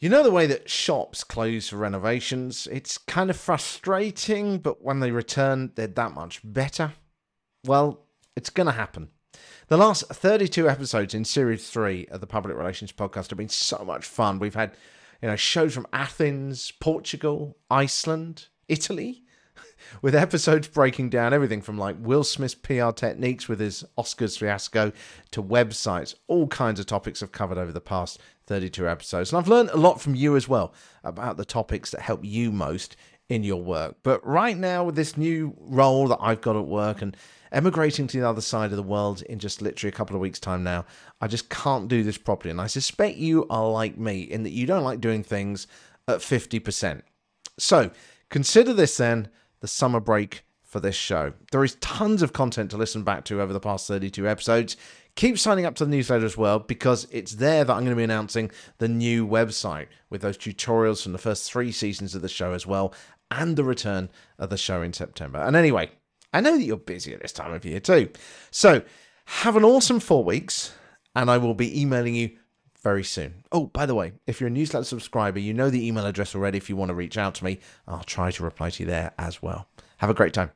You know the way that shops close for renovations? It's kind of frustrating, but when they return, they're that much better. Well, it's going to happen. The last 32 episodes in series 3 of the Public Relations podcast have been so much fun. We've had, you know, shows from Athens, Portugal, Iceland, Italy, with episodes breaking down everything from like Will Smith's PR techniques with his Oscars fiasco to websites. All kinds of topics I've covered over the past 32 episodes. And I've learned a lot from you as well about the topics that help you most in your work. But right now, with this new role that I've got at work and emigrating to the other side of the world in just literally a couple of weeks' time now, I just can't do this properly. And I suspect you are like me in that you don't like doing things at 50%. So consider this then the summer break for this show. There is tons of content to listen back to over the past 32 episodes. Keep signing up to the newsletter as well because it's there that I'm going to be announcing the new website with those tutorials from the first three seasons of the show as well and the return of the show in September. And anyway, I know that you're busy at this time of year too. So have an awesome four weeks and I will be emailing you very soon. Oh, by the way, if you're a newsletter subscriber, you know the email address already if you want to reach out to me. I'll try to reply to you there as well. Have a great time.